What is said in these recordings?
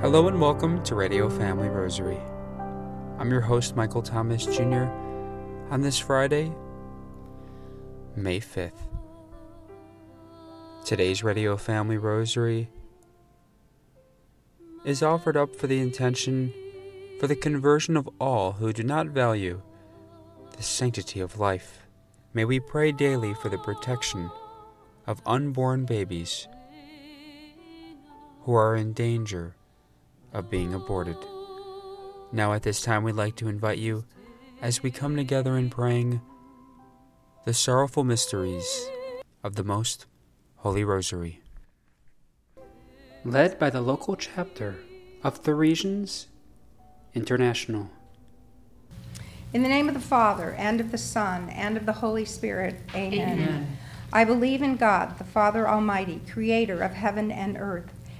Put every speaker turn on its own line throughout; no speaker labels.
Hello and welcome to Radio Family Rosary. I'm your host, Michael Thomas Jr., on this Friday, May 5th. Today's Radio Family Rosary is offered up for the intention for the conversion of all who do not value the sanctity of life. May we pray daily for the protection of unborn babies who are in danger of being aborted. Now, at this time, we'd like to invite you as we come together in praying the sorrowful mysteries of the Most Holy Rosary. Led by the local chapter of Theresians International.
In the name of the Father, and of the Son, and of the Holy Spirit, amen. amen. I believe in God, the Father Almighty, creator of heaven and earth,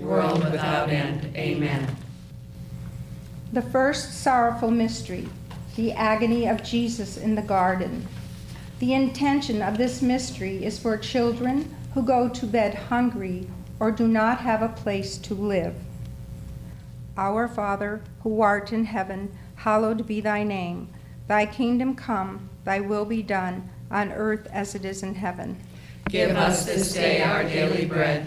world without end. Amen.
The first sorrowful mystery, the agony of Jesus in the garden. The intention of this mystery is for children who go to bed hungry or do not have a place to live. Our Father, who art in heaven, hallowed be thy name. Thy kingdom come, thy will be done, on earth as it is in heaven.
Give us this day our daily bread,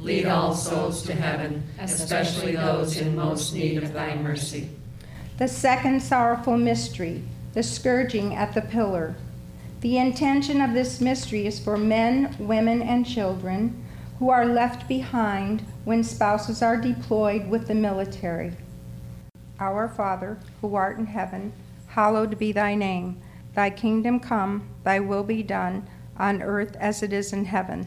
Lead all souls to heaven, especially those in most need of thy mercy.
The second sorrowful mystery, the scourging at the pillar. The intention of this mystery is for men, women, and children who are left behind when spouses are deployed with the military. Our Father, who art in heaven, hallowed be thy name. Thy kingdom come, thy will be done, on earth as it is in heaven.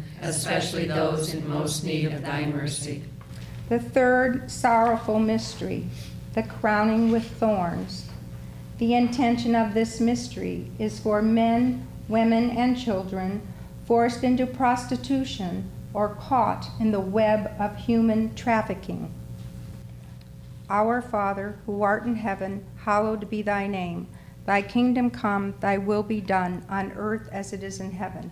especially those in most need of thy mercy.
The third sorrowful mystery, the crowning with thorns. The intention of this mystery is for men, women, and children forced into prostitution or caught in the web of human trafficking. Our Father, who art in heaven, hallowed be thy name. Thy kingdom come, thy will be done, on earth as it is in heaven.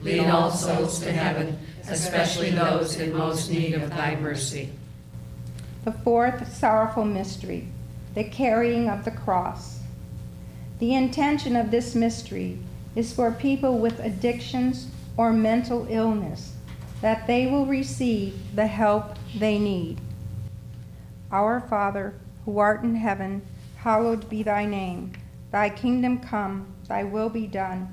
Lead all souls to heaven, especially those in most need of thy mercy.
The fourth sorrowful mystery, the carrying of the cross. The intention of this mystery is for people with addictions or mental illness that they will receive the help they need. Our Father, who art in heaven, hallowed be thy name. Thy kingdom come, thy will be done,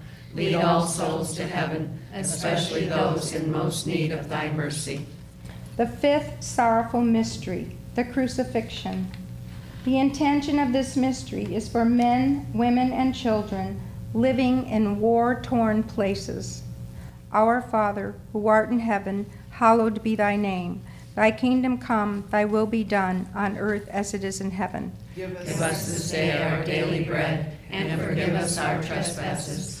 lead all souls to heaven especially those in most need of thy mercy.
The fifth sorrowful mystery, the crucifixion. The intention of this mystery is for men, women, and children living in war torn places. Our Father, who art in heaven, hallowed be thy name. Thy kingdom come, thy will be done, on earth as it is in heaven.
Give us this day our daily bread, and forgive us our trespasses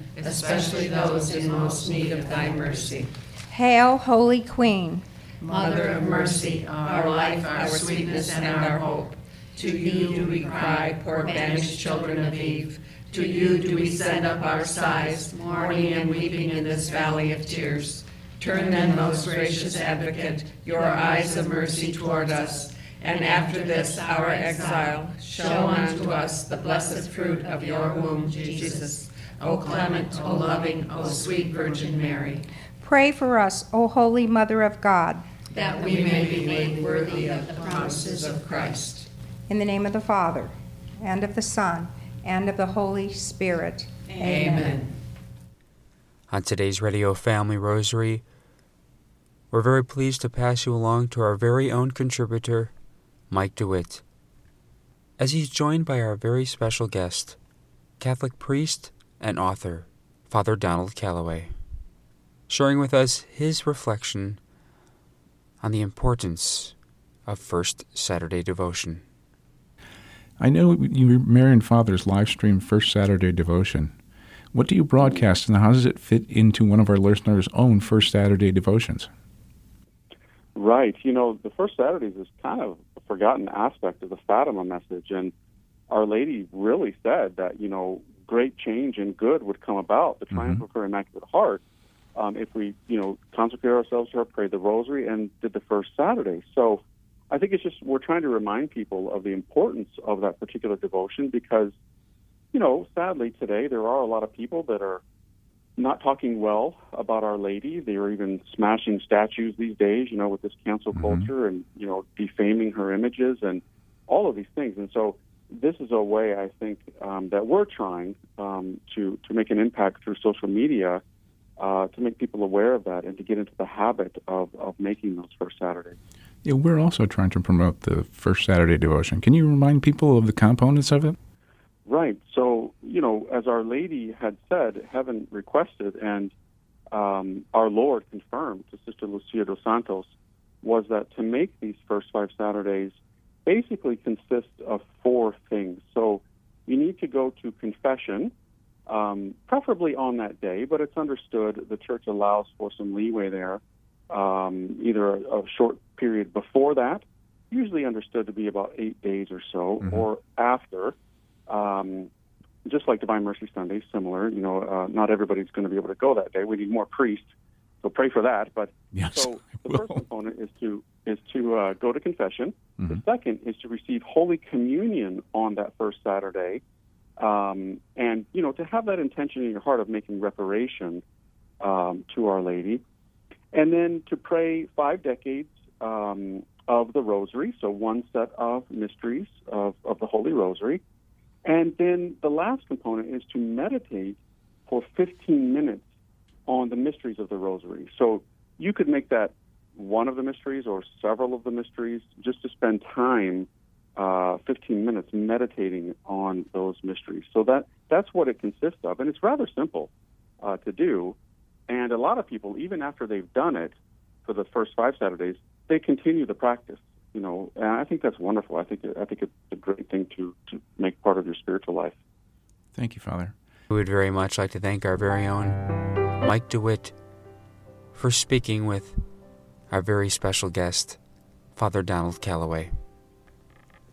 especially those in most need of thy mercy.
Hail, Holy Queen,
Mother of mercy, our life, our sweetness, and our hope. To you do we cry, poor banished children of Eve. To you do we send up our sighs, mourning and weeping in this valley of tears. Turn then, most gracious advocate, your eyes of mercy toward us, and after this our exile, show unto us the blessed fruit of your womb, Jesus. O clement, O loving, O sweet Virgin Mary.
Pray for us, O Holy Mother of God,
that we may be made worthy of the promises of Christ.
In the name of the Father, and of the Son, and of the Holy Spirit.
Amen. Amen.
On today's Radio Family Rosary, we're very pleased to pass you along to our very own contributor, Mike DeWitt, as he's joined by our very special guest, Catholic priest and author, Father Donald Calloway, sharing with us his reflection on the importance of First Saturday devotion.
I know you Marian Fathers live stream First Saturday devotion. What do you broadcast and how does it fit into one of our listeners' own First Saturday devotions?
Right. You know, the First Saturdays is kind of a forgotten aspect of the Fatima message. And Our Lady really said that, you know, great change and good would come about, the triumph mm-hmm. of her Immaculate Heart, um, if we, you know, consecrate ourselves to her, pray the Rosary, and did the First Saturday. So I think it's just we're trying to remind people of the importance of that particular devotion because you know, sadly today there are a lot of people that are not talking well about Our Lady. They are even smashing statues these days, you know, with this cancel mm-hmm. culture and, you know, defaming her images and all of these things. And so this is a way I think um, that we're trying um, to, to make an impact through social media uh, to make people aware of that and to get into the habit of, of making those first Saturdays.
Yeah, we're also trying to promote the first Saturday devotion. Can you remind people of the components of it?
Right. So, you know, as Our Lady had said, heaven requested, and um, our Lord confirmed to Sister Lucia dos Santos, was that to make these first five Saturdays basically consist of four things. So you need to go to confession, um, preferably on that day, but it's understood the church allows for some leeway there, um, either a, a, short period before that, usually understood to be about eight days or so, mm-hmm. or after um, just like Divine Mercy Sunday, similar. You know, uh, not everybody's going to be able to go that day. We need more priests, so pray for that. But
yes,
so the first component is to is to uh, go to confession. Mm-hmm. The second is to receive Holy Communion on that first Saturday, um, and you know to have that intention in your heart of making reparation um, to Our Lady, and then to pray five decades. Um, of the Rosary, so one set of mysteries of, of the Holy Rosary, and then the last component is to meditate for 15 minutes on the mysteries of the Rosary. So you could make that one of the mysteries or several of the mysteries just to spend time, uh, 15 minutes meditating on those mysteries. So that that's what it consists of, and it's rather simple uh, to do. And a lot of people, even after they've done it for the first five Saturdays, they continue the practice you know, and I think that's wonderful. I think I think it's a great thing to to make part of your spiritual life.
Thank you, Father.
We would very much like to thank our very own Mike DeWitt for speaking with our very special guest, Father Donald Calloway.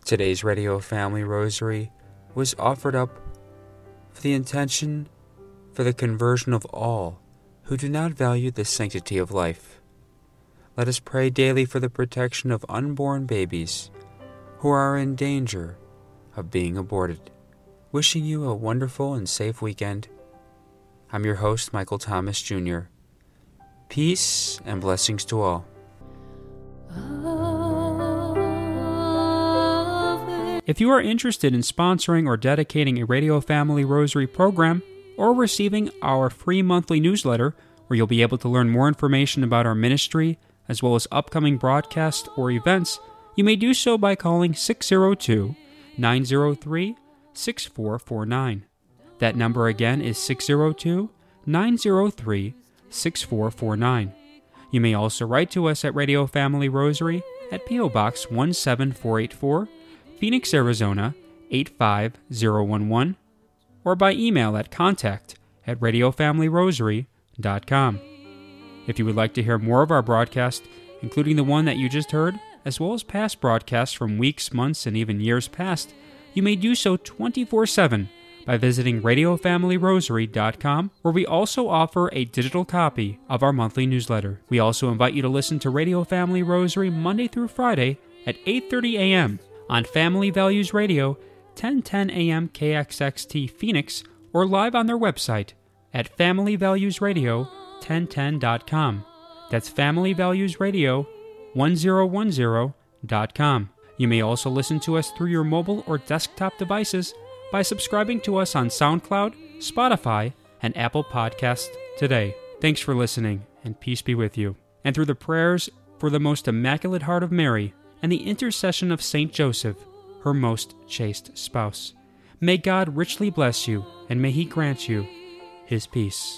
Today's Radio Family Rosary was offered up for the intention for the conversion of all who do not value the sanctity of life let us pray daily for the protection of unborn babies who are in danger of being aborted. Wishing you a wonderful and safe weekend. I'm your host, Michael Thomas Jr. Peace and blessings to all. If you are interested in sponsoring or dedicating a Radio Family Rosary program or receiving our free monthly newsletter, where you'll be able to learn more information about our ministry, as well as upcoming broadcasts or events, you may do so by calling 602 903 6449. That number again is 602 903 6449. You may also write to us at Radio Family Rosary at P.O. Box 17484, Phoenix, Arizona 85011, or by email at contact at radiofamilyrosary.com. If you would like to hear more of our broadcast, including the one that you just heard, as well as past broadcasts from weeks, months, and even years past, you may do so 24 7 by visiting RadioFamilyRosary.com, where we also offer a digital copy of our monthly newsletter. We also invite you to listen to Radio Family Rosary Monday through Friday at 8:30 a.m. on Family Values Radio, 1010 a.m. KXXT Phoenix, or live on their website at FamilyValuesRadio1010.com. That's Family Values Radio 1010.com. You may also listen to us through your mobile or desktop devices by subscribing to us on SoundCloud, Spotify, and Apple Podcasts today. Thanks for listening, and peace be with you. And through the prayers for the most immaculate heart of Mary and the intercession of Saint Joseph, her most chaste spouse, May God richly bless you, and may He grant you His peace.